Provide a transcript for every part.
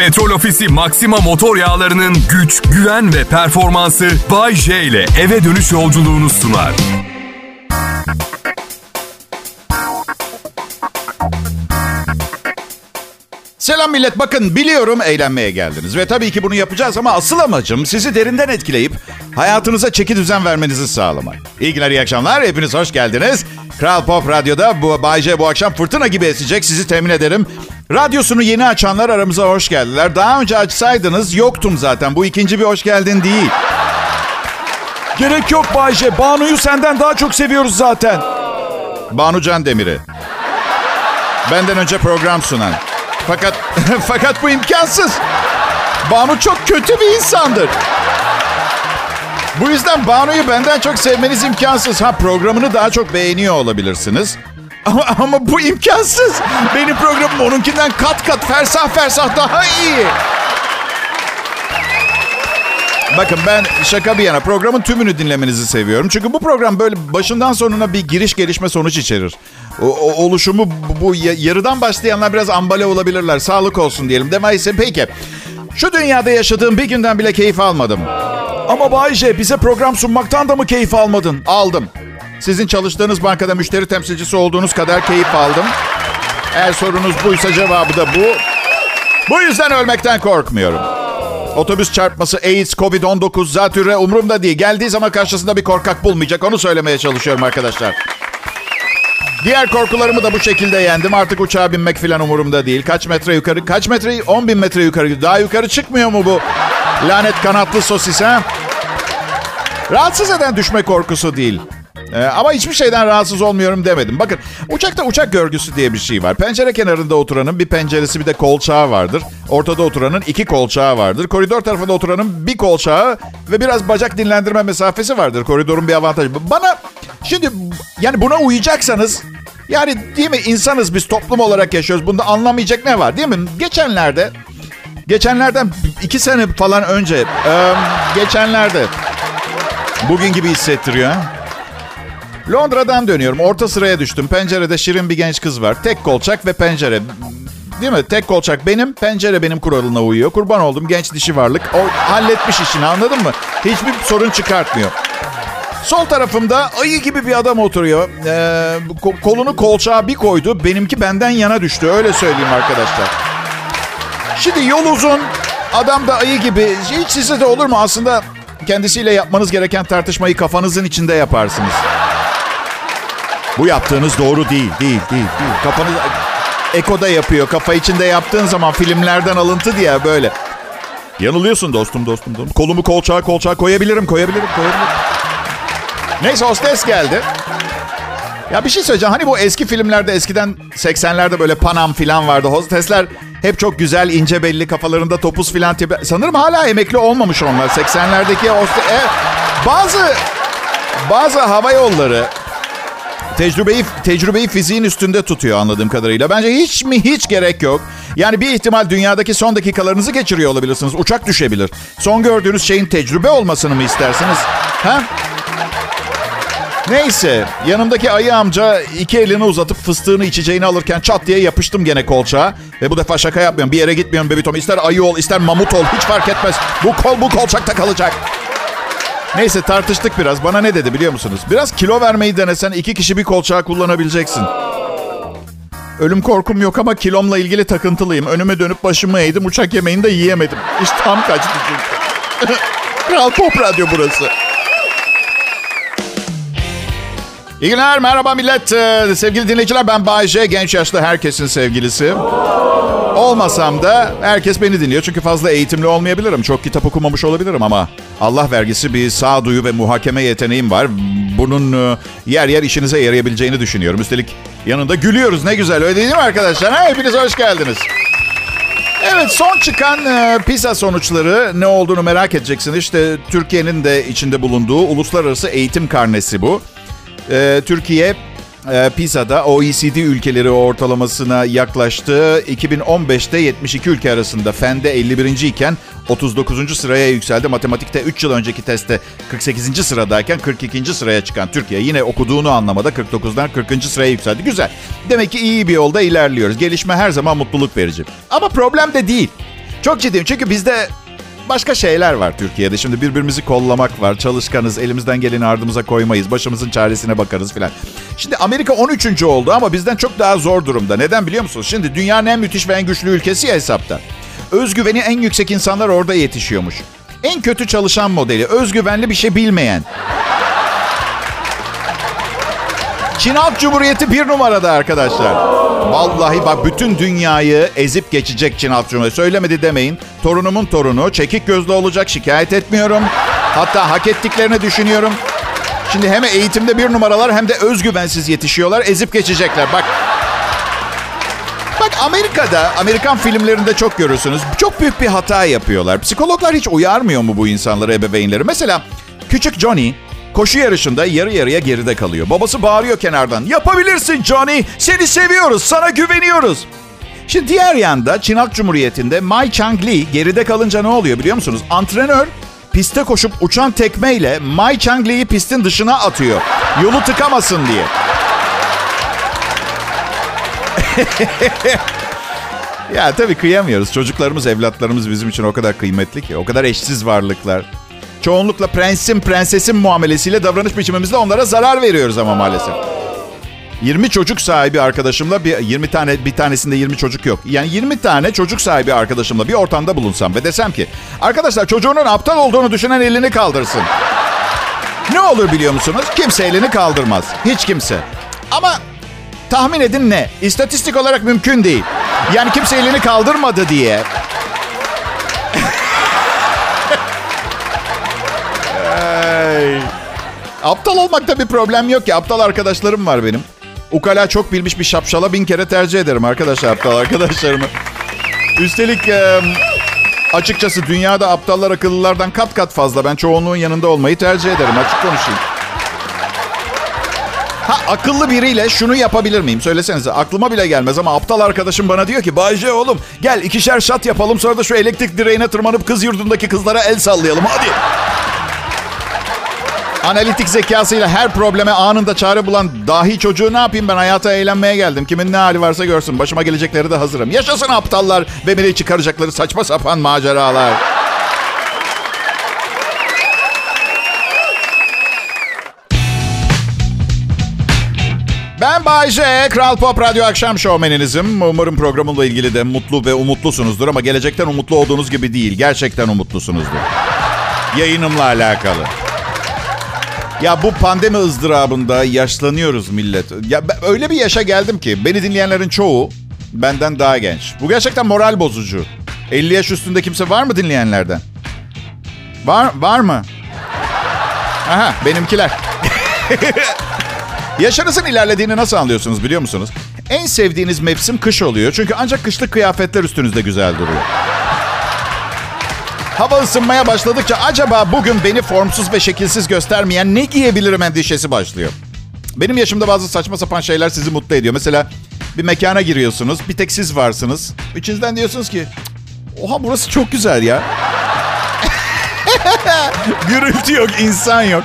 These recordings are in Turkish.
Petrol Ofisi Maxima motor yağlarının güç, güven ve performansı Bay J ile eve dönüş yolculuğunu sunar. Selam millet bakın biliyorum eğlenmeye geldiniz ve tabii ki bunu yapacağız ama asıl amacım sizi derinden etkileyip hayatınıza çeki düzen vermenizi sağlamak. İyi günler iyi akşamlar hepiniz hoş geldiniz. Kral Pop Radyo'da bu Bay J bu akşam fırtına gibi esecek sizi temin ederim. Radyosunu yeni açanlar aramıza hoş geldiler. Daha önce açsaydınız yoktum zaten bu ikinci bir hoş geldin değil. Gerek yok Bayce. Banu'yu senden daha çok seviyoruz zaten. Banu Can Demir'i. Benden önce program sunan. Fakat fakat bu imkansız. Banu çok kötü bir insandır. Bu yüzden Banu'yu benden çok sevmeniz imkansız. Ha programını daha çok beğeniyor olabilirsiniz. Ama, ama bu imkansız. Benim programım onunkinden kat kat fersah fersah daha iyi. Bakın ben şaka bir yana programın tümünü dinlemenizi seviyorum. Çünkü bu program böyle başından sonuna bir giriş gelişme sonuç içerir. O, o oluşumu bu, bu yarıdan başlayanlar biraz ambale olabilirler. Sağlık olsun diyelim. Demeyse peki. Şu dünyada yaşadığım bir günden bile keyif almadım. Ama Bayce bize program sunmaktan da mı keyif almadın? Aldım. Sizin çalıştığınız bankada müşteri temsilcisi olduğunuz kadar keyif aldım. Eğer sorunuz buysa cevabı da bu. Bu yüzden ölmekten korkmuyorum. Otobüs çarpması, AIDS, Covid-19 zatürre umurumda değil. Geldiği zaman karşısında bir korkak bulmayacak. Onu söylemeye çalışıyorum arkadaşlar. Diğer korkularımı da bu şekilde yendim. Artık uçağa binmek falan umurumda değil. Kaç metre yukarı, kaç metre? 10 bin metre yukarı. Daha yukarı çıkmıyor mu bu lanet kanatlı sosis ha? Rahatsız eden düşme korkusu değil. Ee, ama hiçbir şeyden rahatsız olmuyorum demedim. Bakın uçakta uçak görgüsü diye bir şey var. Pencere kenarında oturanın bir penceresi bir de kolçağı vardır. Ortada oturanın iki kolçağı vardır. Koridor tarafında oturanın bir kolçağı ve biraz bacak dinlendirme mesafesi vardır. Koridorun bir avantajı. Bana şimdi yani buna uyacaksanız yani değil mi insanız biz toplum olarak yaşıyoruz. Bunda anlamayacak ne var değil mi? Geçenlerde geçenlerden iki sene falan önce geçenlerde bugün gibi hissettiriyor? Londra'dan dönüyorum. Orta sıraya düştüm. Pencerede şirin bir genç kız var. Tek kolçak ve pencere. Değil mi? Tek kolçak benim, pencere benim kuralına uyuyor. Kurban oldum genç dişi varlık. O halletmiş işini anladın mı? Hiçbir sorun çıkartmıyor. Sol tarafımda ayı gibi bir adam oturuyor. Ee, kolunu kolçağa bir koydu. Benimki benden yana düştü. Öyle söyleyeyim arkadaşlar. Şimdi yol uzun. Adam da ayı gibi. Hiç size de olur mu? Aslında kendisiyle yapmanız gereken tartışmayı kafanızın içinde yaparsınız. Bu yaptığınız doğru değil, değil, değil, değil. Kafanız ekoda yapıyor. Kafa içinde yaptığın zaman filmlerden alıntı diye böyle. Yanılıyorsun dostum, dostum, dostum. Kolumu kolçağa kolçağa koyabilirim, koyabilirim, koyabilirim. Neyse hostes geldi. Ya bir şey söyleyeceğim. Hani bu eski filmlerde eskiden 80'lerde böyle Panam falan vardı. Hostesler hep çok güzel, ince belli kafalarında topuz falan tipi. Sanırım hala emekli olmamış onlar. 80'lerdeki hostes... E, bazı bazı hava yolları tecrübeyi tecrübeyi fiziğin üstünde tutuyor anladığım kadarıyla. Bence hiç mi hiç gerek yok. Yani bir ihtimal dünyadaki son dakikalarınızı geçiriyor olabilirsiniz. Uçak düşebilir. Son gördüğünüz şeyin tecrübe olmasını mı istersiniz? Ha? Neyse yanımdaki ayı amca iki elini uzatıp fıstığını içeceğini alırken çat diye yapıştım gene kolçağa. Ve bu defa şaka yapmıyorum. Bir yere gitmiyorum bebitom. İster ayı ol ister mamut ol hiç fark etmez. Bu kol bu kolçakta kalacak. Neyse tartıştık biraz. Bana ne dedi biliyor musunuz? Biraz kilo vermeyi denesen iki kişi bir kolçağı kullanabileceksin. Ölüm korkum yok ama kilomla ilgili takıntılıyım. Önüme dönüp başımı eğdim. Uçak yemeğini de yiyemedim. İş tam kaçtı çünkü. Kral Pop Radyo burası. İyi günler, merhaba millet. Ee, sevgili dinleyiciler ben Bayce, genç yaşlı herkesin sevgilisi. Olmasam da herkes beni dinliyor. Çünkü fazla eğitimli olmayabilirim. Çok kitap okumamış olabilirim ama Allah vergisi bir sağduyu ve muhakeme yeteneğim var. Bunun e, yer yer işinize yarayabileceğini düşünüyorum. Üstelik yanında gülüyoruz. Ne güzel öyle değil mi arkadaşlar? Hepiniz hoş geldiniz. Evet son çıkan e, PISA sonuçları ne olduğunu merak edeceksiniz. İşte Türkiye'nin de içinde bulunduğu uluslararası eğitim karnesi bu. E, Türkiye e, PISA'da OECD ülkeleri ortalamasına yaklaştı. 2015'te 72 ülke arasında Fende 51. iken 39. sıraya yükseldi. Matematikte 3 yıl önceki testte 48. sıradayken 42. sıraya çıkan Türkiye yine okuduğunu anlamada 49'dan 40. sıraya yükseldi. Güzel. Demek ki iyi bir yolda ilerliyoruz. Gelişme her zaman mutluluk verici. Ama problem de değil. Çok ciddiyim çünkü bizde başka şeyler var Türkiye'de. Şimdi birbirimizi kollamak var. Çalışkanız, elimizden geleni ardımıza koymayız. Başımızın çaresine bakarız filan. Şimdi Amerika 13. oldu ama bizden çok daha zor durumda. Neden biliyor musunuz? Şimdi dünyanın en müthiş ve en güçlü ülkesi ya hesapta. Özgüveni en yüksek insanlar orada yetişiyormuş. En kötü çalışan modeli, özgüvenli bir şey bilmeyen. Çin Halk Cumhuriyeti bir numarada arkadaşlar. Vallahi bak bütün dünyayı ezip geçecek Çin Halk Cumhuriyeti. Söylemedi demeyin. Torunumun torunu çekik gözlü olacak şikayet etmiyorum. Hatta hak ettiklerini düşünüyorum. Şimdi hem eğitimde bir numaralar hem de özgüvensiz yetişiyorlar. Ezip geçecekler. Bak Bak Amerika'da, Amerikan filmlerinde çok görürsünüz. Çok büyük bir hata yapıyorlar. Psikologlar hiç uyarmıyor mu bu insanları, ebeveynleri? Mesela küçük Johnny koşu yarışında yarı yarıya geride kalıyor. Babası bağırıyor kenardan. Yapabilirsin Johnny, seni seviyoruz, sana güveniyoruz. Şimdi diğer yanda Çin Halk Cumhuriyeti'nde Mai Chang-li geride kalınca ne oluyor biliyor musunuz? Antrenör piste koşup uçan tekmeyle Mai Chang-li'yi pistin dışına atıyor. Yolu tıkamasın diye. ya tabii kıyamıyoruz. Çocuklarımız, evlatlarımız bizim için o kadar kıymetli ki. O kadar eşsiz varlıklar. Çoğunlukla prensin, prensesin muamelesiyle davranış biçimimizle onlara zarar veriyoruz ama maalesef. 20 çocuk sahibi arkadaşımla bir 20 tane bir tanesinde 20 çocuk yok. Yani 20 tane çocuk sahibi arkadaşımla bir ortamda bulunsam ve desem ki arkadaşlar çocuğunun aptal olduğunu düşünen elini kaldırsın. Ne olur biliyor musunuz? Kimse elini kaldırmaz. Hiç kimse. Ama tahmin edin ne? İstatistik olarak mümkün değil. Yani kimse elini kaldırmadı diye. Aptal olmakta bir problem yok ki. Aptal arkadaşlarım var benim. Ukala çok bilmiş bir şapşala bin kere tercih ederim arkadaşlar aptal arkadaşlarımı. Üstelik açıkçası dünyada aptallar akıllılardan kat kat fazla. Ben çoğunluğun yanında olmayı tercih ederim açık konuşayım. Ha akıllı biriyle şunu yapabilir miyim? Söylesenize aklıma bile gelmez ama aptal arkadaşım bana diyor ki Bayce oğlum gel ikişer şat yapalım sonra da şu elektrik direğine tırmanıp kız yurdundaki kızlara el sallayalım hadi. Analitik zekasıyla her probleme anında çare bulan dahi çocuğu ne yapayım ben hayata eğlenmeye geldim. Kimin ne hali varsa görsün. Başıma gelecekleri de hazırım. Yaşasın aptallar ve beni çıkaracakları saçma sapan maceralar. Ben Bayce, Kral Pop Radyo Akşam Şovmeninizim. Umarım programımla ilgili de mutlu ve umutlusunuzdur ama gelecekten umutlu olduğunuz gibi değil. Gerçekten umutlusunuzdur. Yayınımla alakalı. Ya bu pandemi ızdırabında yaşlanıyoruz millet. Ya öyle bir yaşa geldim ki beni dinleyenlerin çoğu benden daha genç. Bu gerçekten moral bozucu. 50 yaş üstünde kimse var mı dinleyenlerden? Var var mı? Aha benimkiler. Yaşınızın ilerlediğini nasıl anlıyorsunuz biliyor musunuz? En sevdiğiniz mevsim kış oluyor. Çünkü ancak kışlık kıyafetler üstünüzde güzel duruyor. Hava ısınmaya başladıkça acaba bugün beni formsuz ve şekilsiz göstermeyen ne giyebilirim endişesi başlıyor. Benim yaşımda bazı saçma sapan şeyler sizi mutlu ediyor. Mesela bir mekana giriyorsunuz, bir tek siz varsınız. İçinizden diyorsunuz ki, oha burası çok güzel ya. Gürültü yok, insan yok.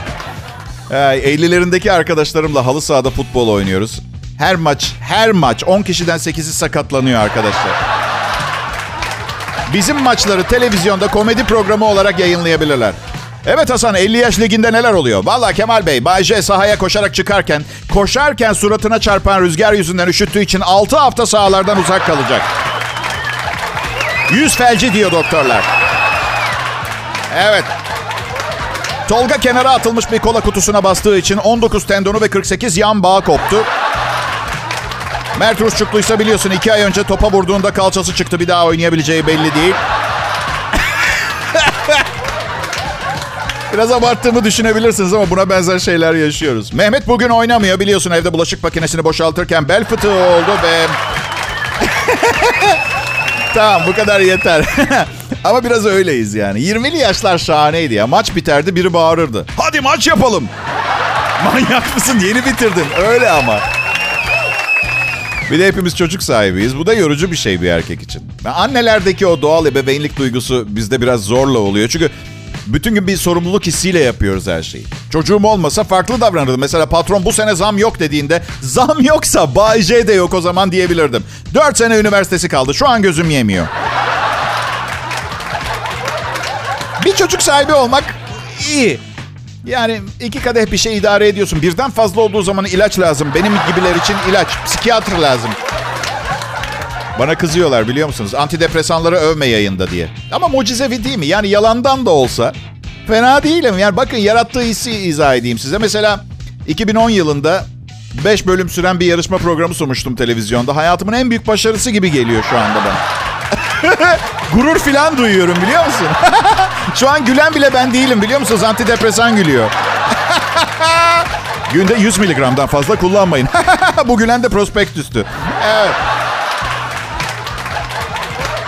50'lerindeki arkadaşlarımla halı sahada futbol oynuyoruz. Her maç, her maç 10 kişiden 8'i sakatlanıyor arkadaşlar. Bizim maçları televizyonda komedi programı olarak yayınlayabilirler. Evet Hasan 50 yaş liginde neler oluyor? Valla Kemal Bey Bay J sahaya koşarak çıkarken koşarken suratına çarpan rüzgar yüzünden üşüttüğü için 6 hafta sahalardan uzak kalacak. Yüz felci diyor doktorlar. Evet. Tolga kenara atılmış bir kola kutusuna bastığı için 19 tendonu ve 48 yan bağ koptu. Mert Rusçukluysa biliyorsun iki ay önce topa vurduğunda kalçası çıktı. Bir daha oynayabileceği belli değil. Biraz abarttığımı düşünebilirsiniz ama buna benzer şeyler yaşıyoruz. Mehmet bugün oynamıyor biliyorsun evde bulaşık makinesini boşaltırken bel fıtığı oldu ve... tamam bu kadar yeter. ama biraz öyleyiz yani. 20'li yaşlar şahaneydi ya. Maç biterdi biri bağırırdı. Hadi maç yapalım. Manyak mısın yeni bitirdin. Öyle ama. Bir de hepimiz çocuk sahibiyiz. Bu da yorucu bir şey bir erkek için. Annelerdeki o doğal ebeveynlik duygusu bizde biraz zorla oluyor. Çünkü bütün gün bir sorumluluk hissiyle yapıyoruz her şeyi. Çocuğum olmasa farklı davranırdım. Mesela patron bu sene zam yok dediğinde zam yoksa Bay J de yok o zaman diyebilirdim. Dört sene üniversitesi kaldı. Şu an gözüm yemiyor. Bir çocuk sahibi olmak iyi. Yani iki kadeh bir şey idare ediyorsun. Birden fazla olduğu zaman ilaç lazım. Benim gibiler için ilaç, psikiyatr lazım. Bana kızıyorlar biliyor musunuz? Antidepresanları övme yayında diye. Ama mucizevi değil mi? Yani yalandan da olsa fena değilim. Yani bakın yarattığı hissi izah edeyim size. Mesela 2010 yılında 5 bölüm süren bir yarışma programı sunmuştum televizyonda. Hayatımın en büyük başarısı gibi geliyor şu anda bana. Gurur filan duyuyorum biliyor musun? şu an gülen bile ben değilim biliyor musunuz? Antidepresan gülüyor. Günde 100 miligramdan fazla kullanmayın. Bu gülen de prospektüstü. Evet.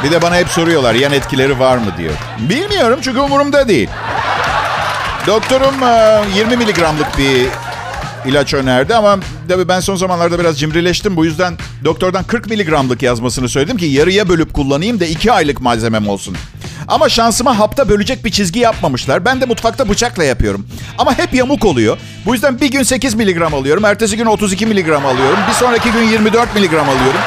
Bir de bana hep soruyorlar yan etkileri var mı diyor. Bilmiyorum çünkü umurumda değil. Doktorum 20 miligramlık bir ilaç önerdi ama tabii ben son zamanlarda biraz cimrileştim. Bu yüzden doktordan 40 miligramlık yazmasını söyledim ki yarıya bölüp kullanayım da 2 aylık malzemem olsun. Ama şansıma hapta bölecek bir çizgi yapmamışlar. Ben de mutfakta bıçakla yapıyorum. Ama hep yamuk oluyor. Bu yüzden bir gün 8 miligram alıyorum. Ertesi gün 32 miligram alıyorum. Bir sonraki gün 24 miligram alıyorum.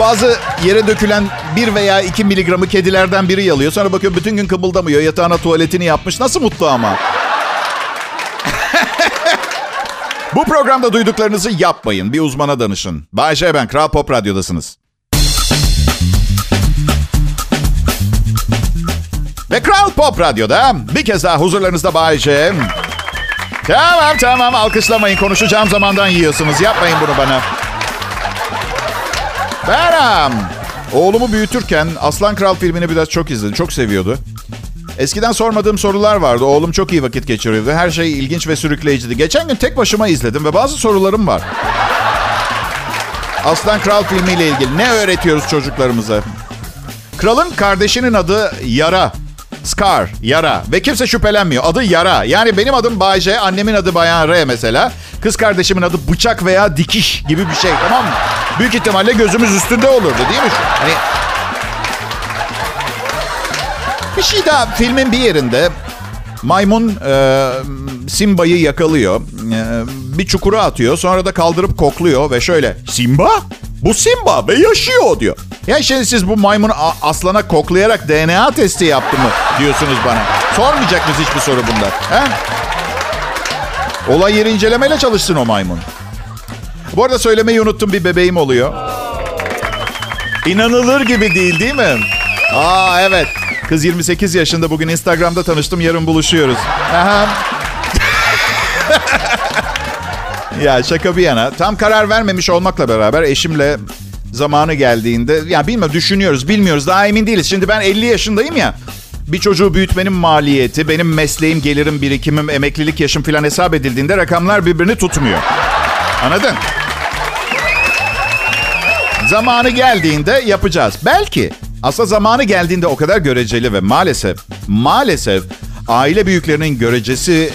Bazı yere dökülen 1 veya 2 miligramı kedilerden biri yalıyor. Sonra bakıyor bütün gün kıpıldamıyor. Yatağına tuvaletini yapmış. Nasıl mutlu ama. Bu programda duyduklarınızı yapmayın. Bir uzmana danışın. Bay J ben. Kral Pop Radyo'dasınız. Ve Kral Pop Radyo'da bir kez daha huzurlarınızda Bay J. Tamam tamam alkışlamayın. Konuşacağım zamandan yiyorsunuz. Yapmayın bunu bana. Benim. Oğlumu büyütürken Aslan Kral filmini biraz çok izledim. Çok seviyordu. Eskiden sormadığım sorular vardı. Oğlum çok iyi vakit geçiriyordu. Her şey ilginç ve sürükleyiciydi. Geçen gün tek başıma izledim ve bazı sorularım var. Aslan Kral filmiyle ilgili ne öğretiyoruz çocuklarımıza? Kralın kardeşinin adı Yara. Scar, Yara. Ve kimse şüphelenmiyor. Adı Yara. Yani benim adım Bayce, annemin adı Bayan R mesela. Kız kardeşimin adı Bıçak veya Dikiş gibi bir şey tamam mı? Büyük ihtimalle gözümüz üstünde olurdu değil mi? Hani bir şey daha filmin bir yerinde maymun e, Simba'yı yakalıyor. E, bir çukura atıyor. Sonra da kaldırıp kokluyor ve şöyle Simba? Bu Simba ve yaşıyor diyor. Ya şimdi siz bu maymunu aslana koklayarak DNA testi yaptı mı diyorsunuz bana. Sormayacak mısınız hiçbir soru bunda? He? Olay yeri incelemeyle çalışsın o maymun. Bu arada söylemeyi unuttum bir bebeğim oluyor. İnanılır gibi değil değil mi? Aa evet. Kız 28 yaşında bugün Instagram'da tanıştım. Yarın buluşuyoruz. Aha. ya şaka bir yana. Tam karar vermemiş olmakla beraber eşimle zamanı geldiğinde... Ya bilmiyorum düşünüyoruz, bilmiyoruz. Daha emin değiliz. Şimdi ben 50 yaşındayım ya. Bir çocuğu büyütmenin maliyeti, benim mesleğim, gelirim, birikimim, emeklilik yaşım falan hesap edildiğinde rakamlar birbirini tutmuyor. Anladın? Zamanı geldiğinde yapacağız. Belki. Aslında zamanı geldiğinde o kadar göreceli ve maalesef, maalesef aile büyüklerinin görecesi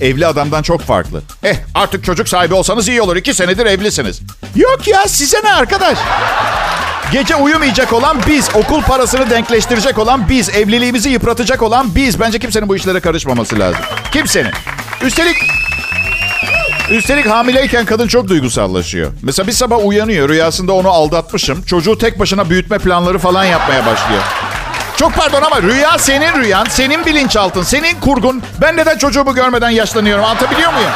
evli adamdan çok farklı. Eh artık çocuk sahibi olsanız iyi olur. İki senedir evlisiniz. Yok ya size ne arkadaş? Gece uyumayacak olan biz, okul parasını denkleştirecek olan biz, evliliğimizi yıpratacak olan biz. Bence kimsenin bu işlere karışmaması lazım. Kimsenin. Üstelik Üstelik hamileyken kadın çok duygusallaşıyor. Mesela bir sabah uyanıyor rüyasında onu aldatmışım. Çocuğu tek başına büyütme planları falan yapmaya başlıyor. Çok pardon ama rüya senin rüyan, senin bilinçaltın, senin kurgun. Ben neden çocuğumu görmeden yaşlanıyorum anlatabiliyor muyum?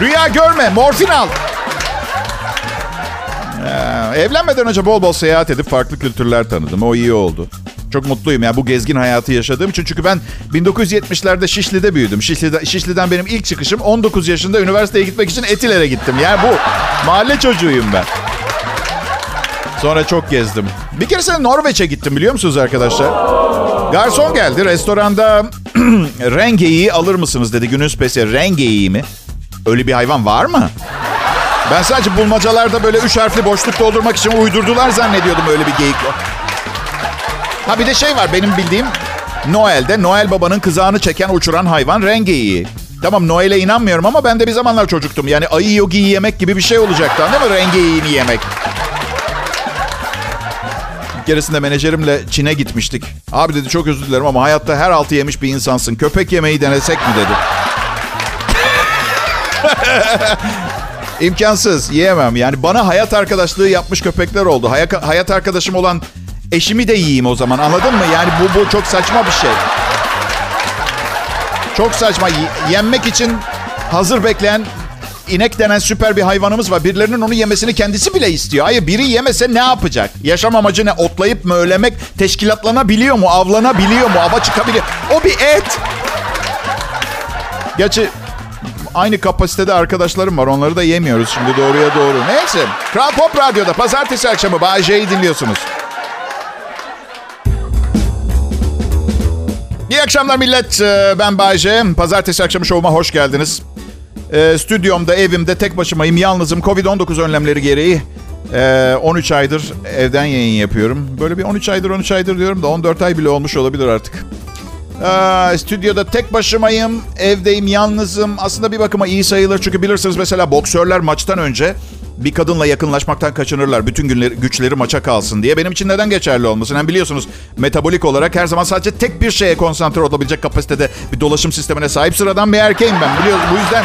Rüya görme, morfin al. Evlenmeden önce bol bol seyahat edip farklı kültürler tanıdım. O iyi oldu. Çok mutluyum ya bu gezgin hayatı yaşadığım için. Çünkü ben 1970'lerde Şişli'de büyüdüm. Şişli'de, Şişli'den benim ilk çıkışım 19 yaşında üniversiteye gitmek için Etiler'e gittim. Yani bu mahalle çocuğuyum ben. Sonra çok gezdim. Bir keresinde Norveç'e gittim biliyor musunuz arkadaşlar? Garson geldi restoranda rengeyi alır mısınız dedi günün spesiyeli. Rengeyi mi? Öyle bir hayvan var mı? Ben sadece bulmacalarda böyle üç harfli boşluk doldurmak için uydurdular zannediyordum öyle bir geyik. Ha bir de şey var benim bildiğim Noel'de Noel babanın kızağını çeken uçuran hayvan rengeyi. Tamam Noel'e inanmıyorum ama ben de bir zamanlar çocuktum. Yani ayı yogiyi yemek gibi bir şey olacaktı değil mi? Rengeyiğini yemek. Bir keresinde menajerimle Çin'e gitmiştik. Abi dedi çok özür dilerim ama hayatta her altı yemiş bir insansın. Köpek yemeği denesek mi dedi. İmkansız yiyemem. Yani bana hayat arkadaşlığı yapmış köpekler oldu. Hayat, hayat arkadaşım olan Eşimi de yiyeyim o zaman anladın mı? Yani bu, bu çok saçma bir şey. Çok saçma. Yenmek için hazır bekleyen inek denen süper bir hayvanımız var. Birilerinin onu yemesini kendisi bile istiyor. Hayır biri yemese ne yapacak? Yaşam amacı ne? Otlayıp mı ölemek? Teşkilatlanabiliyor mu? Avlanabiliyor mu? Ava çıkabiliyor. O bir et. Gerçi aynı kapasitede arkadaşlarım var. Onları da yemiyoruz şimdi doğruya doğru. Neyse. Kral Pop Radyo'da pazartesi akşamı Bay dinliyorsunuz. İyi akşamlar millet. Ee, Ben Bayce. Pazartesi akşamı şovuma hoş geldiniz. Ee, stüdyomda, evimde tek başımayım. Yalnızım. Covid-19 önlemleri gereği. Ee, 13 aydır evden yayın yapıyorum. Böyle bir 13 aydır 13 aydır diyorum da 14 ay bile olmuş olabilir artık. Ee, stüdyoda tek başımayım. Evdeyim, yalnızım. Aslında bir bakıma iyi sayılır. Çünkü bilirsiniz mesela boksörler maçtan önce bir kadınla yakınlaşmaktan kaçınırlar. Bütün günleri, güçleri maça kalsın diye. Benim için neden geçerli olmasın? Hem biliyorsunuz metabolik olarak her zaman sadece tek bir şeye konsantre olabilecek kapasitede bir dolaşım sistemine sahip sıradan bir erkeğim ben. Biliyorsunuz bu yüzden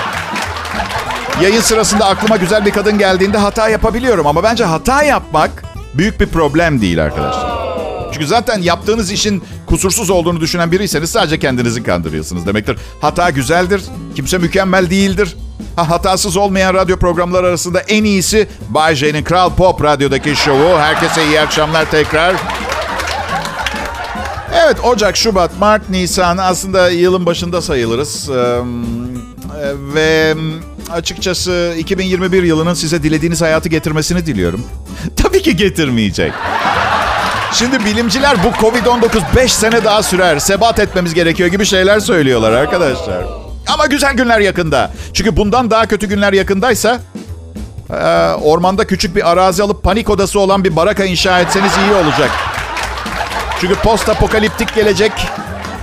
yayın sırasında aklıma güzel bir kadın geldiğinde hata yapabiliyorum. Ama bence hata yapmak büyük bir problem değil arkadaşlar. Çünkü zaten yaptığınız işin kusursuz olduğunu düşünen biriyseniz sadece kendinizi kandırıyorsunuz demektir. Hata güzeldir. Kimse mükemmel değildir. Ha, hatasız olmayan radyo programları arasında en iyisi Bay J'nin Kral Pop Radyo'daki şovu. Herkese iyi akşamlar tekrar. Evet Ocak, Şubat, Mart, Nisan aslında yılın başında sayılırız. Ee, ve açıkçası 2021 yılının size dilediğiniz hayatı getirmesini diliyorum. Tabii ki getirmeyecek. Şimdi bilimciler bu Covid-19 5 sene daha sürer. Sebat etmemiz gerekiyor gibi şeyler söylüyorlar arkadaşlar. Ama güzel günler yakında. Çünkü bundan daha kötü günler yakındaysa e, ormanda küçük bir arazi alıp panik odası olan bir baraka inşa etseniz iyi olacak. Çünkü post apokaliptik gelecek.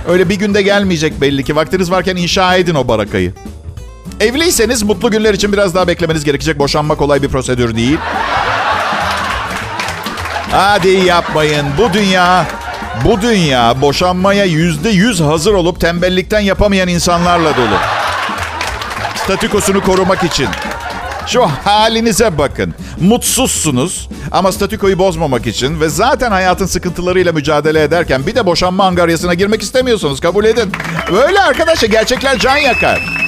Öyle bir günde gelmeyecek belli ki. Vaktiniz varken inşa edin o barakayı. Evliyseniz mutlu günler için biraz daha beklemeniz gerekecek. Boşanma kolay bir prosedür değil. Hadi yapmayın. Bu dünya, bu dünya boşanmaya yüzde yüz hazır olup tembellikten yapamayan insanlarla dolu. Statükosunu korumak için. Şu halinize bakın. Mutsuzsunuz ama statükoyu bozmamak için ve zaten hayatın sıkıntılarıyla mücadele ederken bir de boşanma angaryasına girmek istemiyorsunuz. Kabul edin. Böyle arkadaşlar gerçekler can yakar.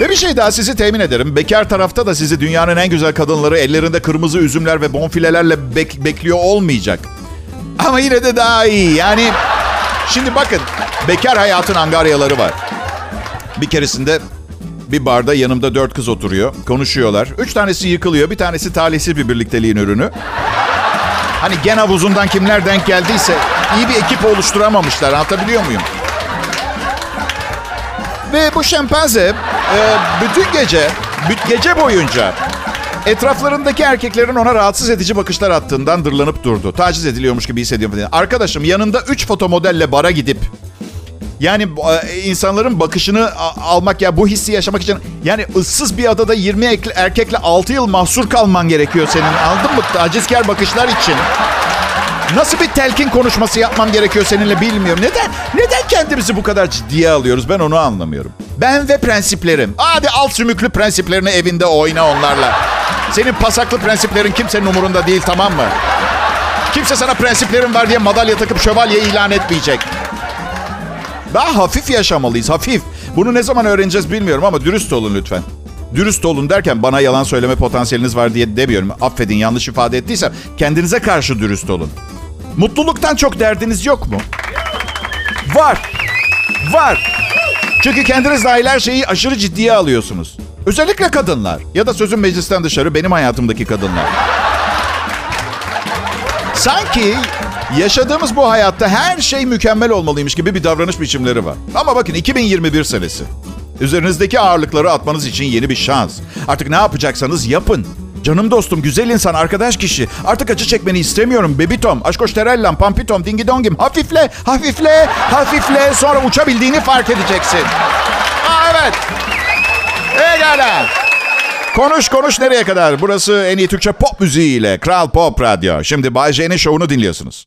Ve bir şey daha sizi temin ederim. Bekar tarafta da sizi dünyanın en güzel kadınları ellerinde kırmızı üzümler ve bonfilelerle bek- bekliyor olmayacak. Ama yine de daha iyi. Yani şimdi bakın bekar hayatın angaryaları var. Bir keresinde bir barda yanımda dört kız oturuyor. Konuşuyorlar. Üç tanesi yıkılıyor. Bir tanesi talihsiz bir birlikteliğin ürünü. Hani gen havuzundan kimler denk geldiyse iyi bir ekip oluşturamamışlar. Anlatabiliyor muyum? Ve bu şempanze e, bütün gece, bütün gece boyunca etraflarındaki erkeklerin ona rahatsız edici bakışlar attığından dırlanıp durdu. Taciz ediliyormuş gibi hissediyorum. falan. Arkadaşım yanında 3 fotomodelle bara gidip yani e, insanların bakışını almak ya bu hissi yaşamak için yani ıssız bir adada 20 ekle- erkekle 6 yıl mahsur kalman gerekiyor senin. Anladın mı? Tacizkar bakışlar için. Nasıl bir telkin konuşması yapmam gerekiyor seninle bilmiyorum. Neden neden kendimizi bu kadar ciddiye alıyoruz? Ben onu anlamıyorum. Ben ve prensiplerim. Hadi al sümüklü prensiplerini evinde oyna onlarla. Senin pasaklı prensiplerin kimsenin umurunda değil tamam mı? Kimse sana prensiplerin var diye madalya takıp şövalye ilan etmeyecek. Daha hafif yaşamalıyız, hafif. Bunu ne zaman öğreneceğiz bilmiyorum ama dürüst olun lütfen. Dürüst olun derken bana yalan söyleme potansiyeliniz var diye demiyorum. Affedin yanlış ifade ettiysem kendinize karşı dürüst olun. Mutluluktan çok derdiniz yok mu? Var. Var. Çünkü kendiniz dahil her şeyi aşırı ciddiye alıyorsunuz. Özellikle kadınlar. Ya da sözün meclisten dışarı benim hayatımdaki kadınlar. Sanki yaşadığımız bu hayatta her şey mükemmel olmalıymış gibi bir davranış biçimleri var. Ama bakın 2021 senesi. Üzerinizdeki ağırlıkları atmanız için yeni bir şans. Artık ne yapacaksanız yapın. Canım dostum, güzel insan, arkadaş kişi. Artık acı çekmeni istemiyorum. Bebitom, aşkoşterellam, pampitom, dingidongim. Hafifle, hafifle, hafifle. Sonra uçabildiğini fark edeceksin. Aa, evet. Egala. Konuş konuş nereye kadar? Burası en iyi Türkçe pop müziğiyle. Kral Pop Radyo. Şimdi Bay J'nin şovunu dinliyorsunuz.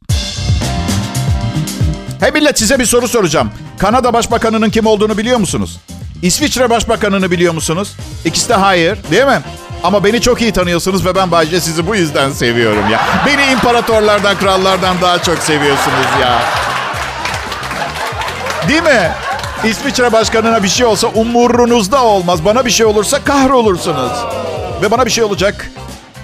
Hey millet size bir soru soracağım. Kanada Başbakanı'nın kim olduğunu biliyor musunuz? İsviçre Başbakanı'nı biliyor musunuz? İkisi de hayır değil mi? Ama beni çok iyi tanıyorsunuz ve ben Bayce sizi bu yüzden seviyorum ya. Beni imparatorlardan, krallardan daha çok seviyorsunuz ya. Değil mi? İsviçre başkanına bir şey olsa umurunuzda olmaz. Bana bir şey olursa kahrolursunuz. Ve bana bir şey olacak.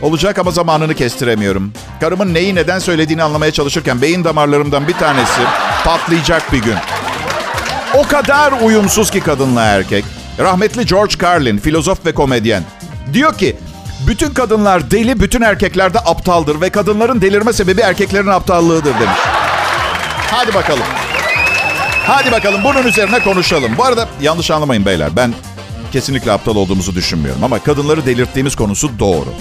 Olacak ama zamanını kestiremiyorum. Karımın neyi neden söylediğini anlamaya çalışırken beyin damarlarımdan bir tanesi patlayacak bir gün. O kadar uyumsuz ki kadınla erkek. Rahmetli George Carlin, filozof ve komedyen. Diyor ki, bütün kadınlar deli, bütün erkekler de aptaldır ve kadınların delirme sebebi erkeklerin aptallığıdır demiş. Hadi bakalım. Hadi bakalım bunun üzerine konuşalım. Bu arada yanlış anlamayın beyler. Ben kesinlikle aptal olduğumuzu düşünmüyorum ama kadınları delirttiğimiz konusu doğru.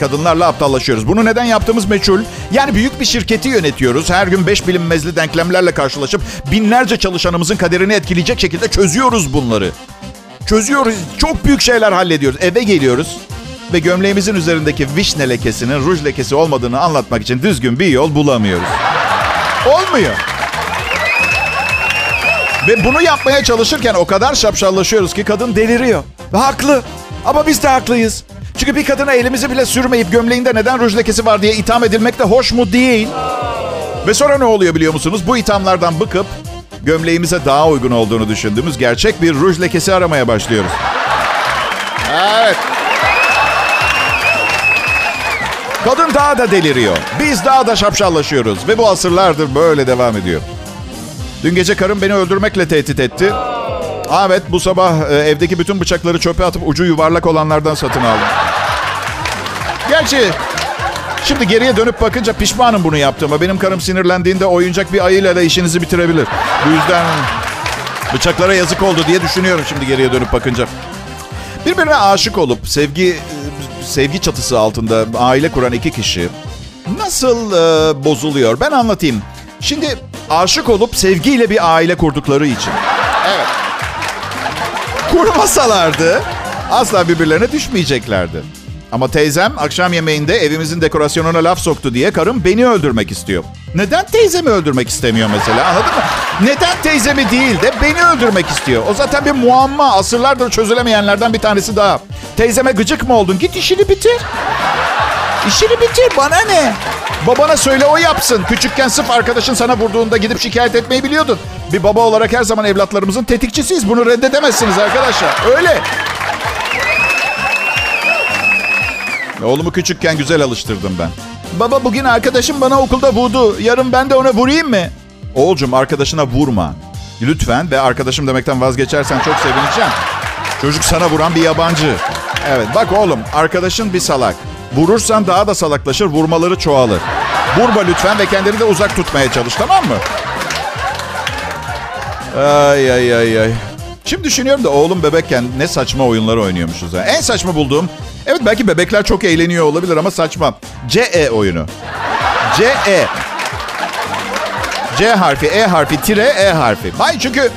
Kadınlarla aptallaşıyoruz. Bunu neden yaptığımız meçhul. Yani büyük bir şirketi yönetiyoruz. Her gün beş bilinmezli denklemlerle karşılaşıp binlerce çalışanımızın kaderini etkileyecek şekilde çözüyoruz bunları. Çözüyoruz. Çok büyük şeyler hallediyoruz. Eve geliyoruz ve gömleğimizin üzerindeki vişne lekesinin ruj lekesi olmadığını anlatmak için düzgün bir yol bulamıyoruz. Olmuyor. Ve bunu yapmaya çalışırken o kadar şapşallaşıyoruz ki kadın deliriyor. Ve haklı. Ama biz de haklıyız. Çünkü bir kadına elimizi bile sürmeyip gömleğinde neden ruj lekesi var diye itham edilmek de hoş mu değil. Ve sonra ne oluyor biliyor musunuz? Bu ithamlardan bıkıp gömleğimize daha uygun olduğunu düşündüğümüz gerçek bir ruj lekesi aramaya başlıyoruz. Evet. Kadın daha da deliriyor. Biz daha da şapşallaşıyoruz. Ve bu asırlardır böyle devam ediyor. Dün gece karım beni öldürmekle tehdit etti. Evet bu sabah e, evdeki bütün bıçakları çöpe atıp ucu yuvarlak olanlardan satın aldım. Gerçi şimdi geriye dönüp bakınca pişmanım bunu yaptığıma. Benim karım sinirlendiğinde oyuncak bir ayıyla da işinizi bitirebilir. Bu yüzden bıçaklara yazık oldu diye düşünüyorum şimdi geriye dönüp bakınca. Birbirine aşık olup sevgi sevgi çatısı altında aile kuran iki kişi nasıl e, bozuluyor? Ben anlatayım. Şimdi aşık olup sevgiyle bir aile kurdukları için. Evet. Kurmasalardı asla birbirlerine düşmeyeceklerdi. Ama teyzem akşam yemeğinde evimizin dekorasyonuna laf soktu diye karım beni öldürmek istiyor. Neden teyzemi öldürmek istemiyor mesela anladın mı? Neden teyzemi değil de beni öldürmek istiyor? O zaten bir muamma. Asırlardır çözülemeyenlerden bir tanesi daha. Teyzeme gıcık mı oldun? Git işini bitir. İşini bitir bana ne? Babana söyle o yapsın. Küçükken sırf arkadaşın sana vurduğunda gidip şikayet etmeyi biliyordun. Bir baba olarak her zaman evlatlarımızın tetikçisiyiz. Bunu reddedemezsiniz arkadaşlar. Öyle. Oğlumu küçükken güzel alıştırdım ben. Baba bugün arkadaşım bana okulda vurdu. Yarın ben de ona vurayım mı? Oğulcum arkadaşına vurma. Lütfen ve arkadaşım demekten vazgeçersen çok sevineceğim. Çocuk sana vuran bir yabancı. Evet bak oğlum arkadaşın bir salak. Vurursan daha da salaklaşır, vurmaları çoğalır. Vurma lütfen ve kendini de uzak tutmaya çalış tamam mı? Ay ay ay ay. Şimdi düşünüyorum da oğlum bebekken ne saçma oyunlar oynuyormuşuz. Ha. En saçma bulduğum, evet belki bebekler çok eğleniyor olabilir ama saçma. CE oyunu. CE. C harfi, E harfi, tire E harfi. Hayır çünkü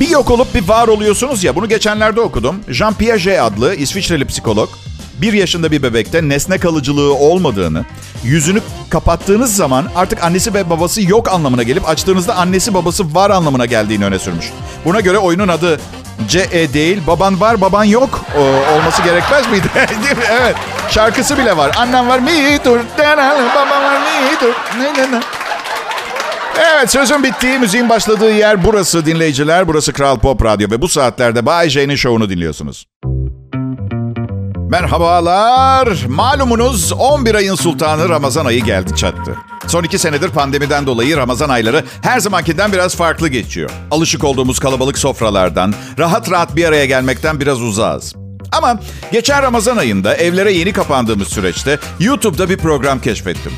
bir yok olup bir var oluyorsunuz ya. Bunu geçenlerde okudum. Jean Piaget adlı İsviçreli psikolog bir yaşında bir bebekte nesne kalıcılığı olmadığını, yüzünü kapattığınız zaman artık annesi ve babası yok anlamına gelip açtığınızda annesi babası var anlamına geldiğini öne sürmüş. Buna göre oyunun adı CE değil, baban var baban yok o, olması gerekmez miydi? değil mi? Evet. Şarkısı bile var. Annem var mi dur, babam var mi dur. Ne ne ne. Evet sözün bittiği, müziğin başladığı yer burası dinleyiciler. Burası Kral Pop Radyo ve bu saatlerde Bay J'nin şovunu dinliyorsunuz. Merhabalar. Malumunuz 11 ayın sultanı Ramazan ayı geldi çattı. Son iki senedir pandemiden dolayı Ramazan ayları her zamankinden biraz farklı geçiyor. Alışık olduğumuz kalabalık sofralardan, rahat rahat bir araya gelmekten biraz uzağız. Ama geçen Ramazan ayında evlere yeni kapandığımız süreçte YouTube'da bir program keşfettim.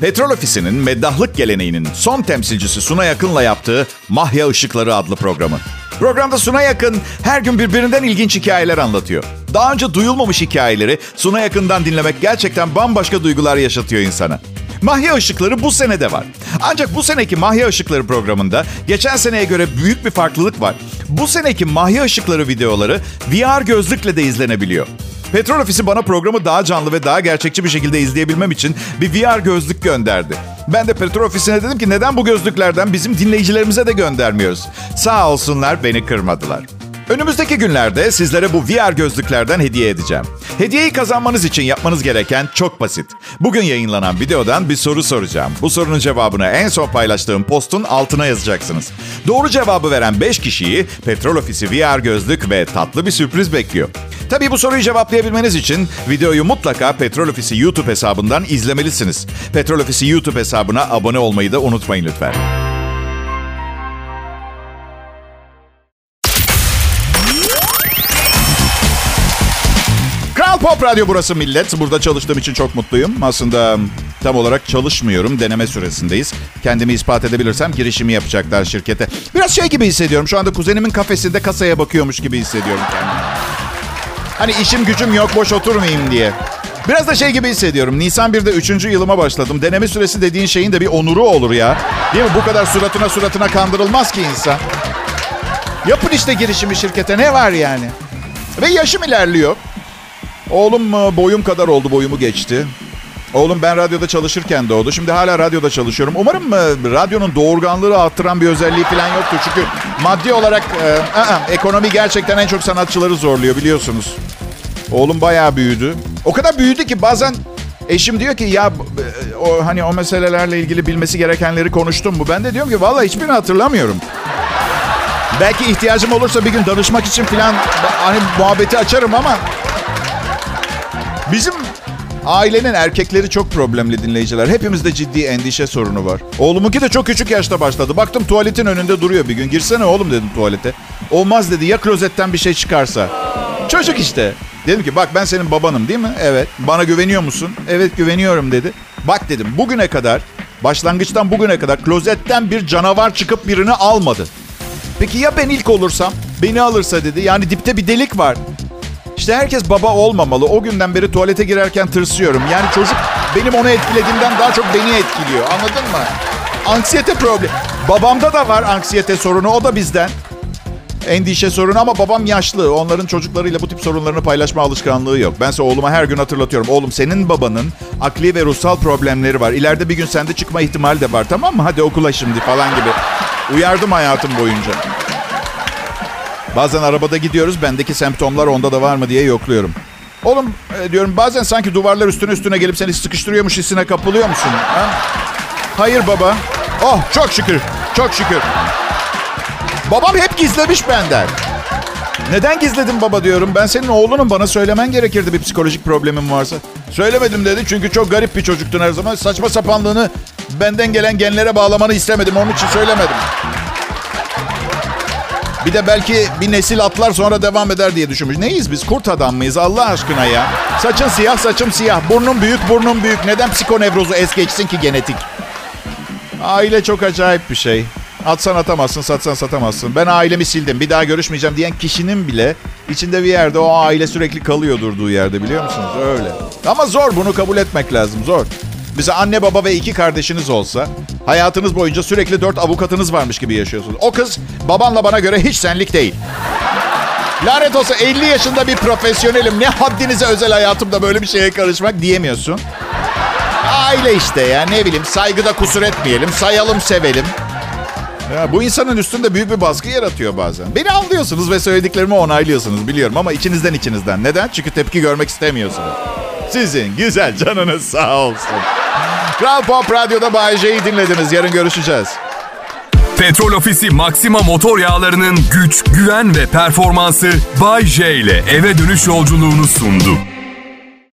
Petrol Ofisi'nin meddahlık geleneğinin son temsilcisi Suna Yakın'la yaptığı Mahya Işıkları adlı programı. Programda Suna Yakın her gün birbirinden ilginç hikayeler anlatıyor. Daha önce duyulmamış hikayeleri Suna Yakın'dan dinlemek gerçekten bambaşka duygular yaşatıyor insana. Mahya Işıkları bu sene de var. Ancak bu seneki Mahya Işıkları programında geçen seneye göre büyük bir farklılık var. Bu seneki Mahya Işıkları videoları VR gözlükle de izlenebiliyor. Petrol Ofisi bana programı daha canlı ve daha gerçekçi bir şekilde izleyebilmem için bir VR gözlük gönderdi. Ben de Petrol Ofisi'ne dedim ki neden bu gözlüklerden bizim dinleyicilerimize de göndermiyoruz? Sağ olsunlar beni kırmadılar. Önümüzdeki günlerde sizlere bu VR gözlüklerden hediye edeceğim. Hediyeyi kazanmanız için yapmanız gereken çok basit. Bugün yayınlanan videodan bir soru soracağım. Bu sorunun cevabını en son paylaştığım postun altına yazacaksınız. Doğru cevabı veren 5 kişiyi Petrol Ofisi VR gözlük ve tatlı bir sürpriz bekliyor. Tabii bu soruyu cevaplayabilmeniz için videoyu mutlaka Petrol Ofisi YouTube hesabından izlemelisiniz. Petrol Ofisi YouTube hesabına abone olmayı da unutmayın lütfen. Pop Radyo burası millet. Burada çalıştığım için çok mutluyum. Aslında tam olarak çalışmıyorum. Deneme süresindeyiz. Kendimi ispat edebilirsem girişimi yapacaklar şirkete. Biraz şey gibi hissediyorum. Şu anda kuzenimin kafesinde kasaya bakıyormuş gibi hissediyorum kendimi. Hani işim gücüm yok boş oturmayayım diye. Biraz da şey gibi hissediyorum. Nisan 1'de 3. yılıma başladım. Deneme süresi dediğin şeyin de bir onuru olur ya. Değil mi? Bu kadar suratına suratına kandırılmaz ki insan. Yapın işte girişimi şirkete. Ne var yani? Ve yaşım ilerliyor. Oğlum e, boyum kadar oldu, boyumu geçti. Oğlum ben radyoda çalışırken doğdu. Şimdi hala radyoda çalışıyorum. Umarım e, radyonun doğurganlığı arttıran bir özelliği falan yoktur. Çünkü maddi olarak e, ı-ı, ekonomi gerçekten en çok sanatçıları zorluyor biliyorsunuz. Oğlum bayağı büyüdü. O kadar büyüdü ki bazen eşim diyor ki ya e, o hani o meselelerle ilgili bilmesi gerekenleri konuştum mu? Ben de diyorum ki vallahi hiçbirini hatırlamıyorum. Belki ihtiyacım olursa bir gün danışmak için falan hani muhabbeti açarım ama Bizim ailenin erkekleri çok problemli dinleyiciler. Hepimizde ciddi endişe sorunu var. Oğlumunki de çok küçük yaşta başladı. Baktım tuvaletin önünde duruyor bir gün. Girsene oğlum dedim tuvalete. Olmaz dedi ya klozetten bir şey çıkarsa. Çocuk işte. Dedim ki bak ben senin babanım değil mi? Evet. Bana güveniyor musun? Evet güveniyorum dedi. Bak dedim bugüne kadar başlangıçtan bugüne kadar klozetten bir canavar çıkıp birini almadı. Peki ya ben ilk olursam? Beni alırsa dedi. Yani dipte bir delik var. İşte herkes baba olmamalı. O günden beri tuvalete girerken tırsıyorum. Yani çocuk benim onu etkilediğimden daha çok beni etkiliyor. Anladın mı? Anksiyete problem. Babamda da var anksiyete sorunu. O da bizden. Endişe sorunu ama babam yaşlı. Onların çocuklarıyla bu tip sorunlarını paylaşma alışkanlığı yok. Bense oğluma her gün hatırlatıyorum. Oğlum senin babanın akli ve ruhsal problemleri var. İleride bir gün sende çıkma ihtimali de var tamam mı? Hadi okula şimdi falan gibi. Uyardım hayatım boyunca. Bazen arabada gidiyoruz. Bendeki semptomlar onda da var mı diye yokluyorum. Oğlum e, diyorum bazen sanki duvarlar üstüne üstüne gelip seni sıkıştırıyormuş hissine kapılıyor musun? Ha? Hayır baba. Oh çok şükür. Çok şükür. Babam hep gizlemiş benden. Neden gizledin baba diyorum. Ben senin oğlunum bana söylemen gerekirdi bir psikolojik problemin varsa. Söylemedim dedi çünkü çok garip bir çocuktun her zaman. Saçma sapanlığını benden gelen genlere bağlamanı istemedim. Onun için söylemedim. Bir de belki bir nesil atlar sonra devam eder diye düşünmüş. Neyiz biz? Kurt adam mıyız Allah aşkına ya? Saçın siyah, saçım siyah. Burnum büyük, burnum büyük. Neden psikonevrozu es geçsin ki genetik? Aile çok acayip bir şey. Atsan atamazsın, satsan satamazsın. Ben ailemi sildim, bir daha görüşmeyeceğim diyen kişinin bile içinde bir yerde o aile sürekli kalıyor durduğu yerde biliyor musunuz? Öyle. Ama zor bunu kabul etmek lazım, zor. Bize anne baba ve iki kardeşiniz olsa hayatınız boyunca sürekli dört avukatınız varmış gibi yaşıyorsunuz. O kız babanla bana göre hiç senlik değil. Lanet olsa 50 yaşında bir profesyonelim. Ne haddinize özel hayatımda böyle bir şeye karışmak diyemiyorsun. Aile işte ya ne bileyim saygıda kusur etmeyelim. Sayalım sevelim. Ya bu insanın üstünde büyük bir baskı yaratıyor bazen. Beni anlıyorsunuz ve söylediklerimi onaylıyorsunuz biliyorum ama içinizden içinizden. Neden? Çünkü tepki görmek istemiyorsunuz. Sizin güzel canınız sağ olsun. Kral Pop Radyo'da Bay J'yi dinlediniz. Yarın görüşeceğiz. Petrol Ofisi Maxima motor yağlarının güç, güven ve performansı Bay J ile eve dönüş yolculuğunu sundu.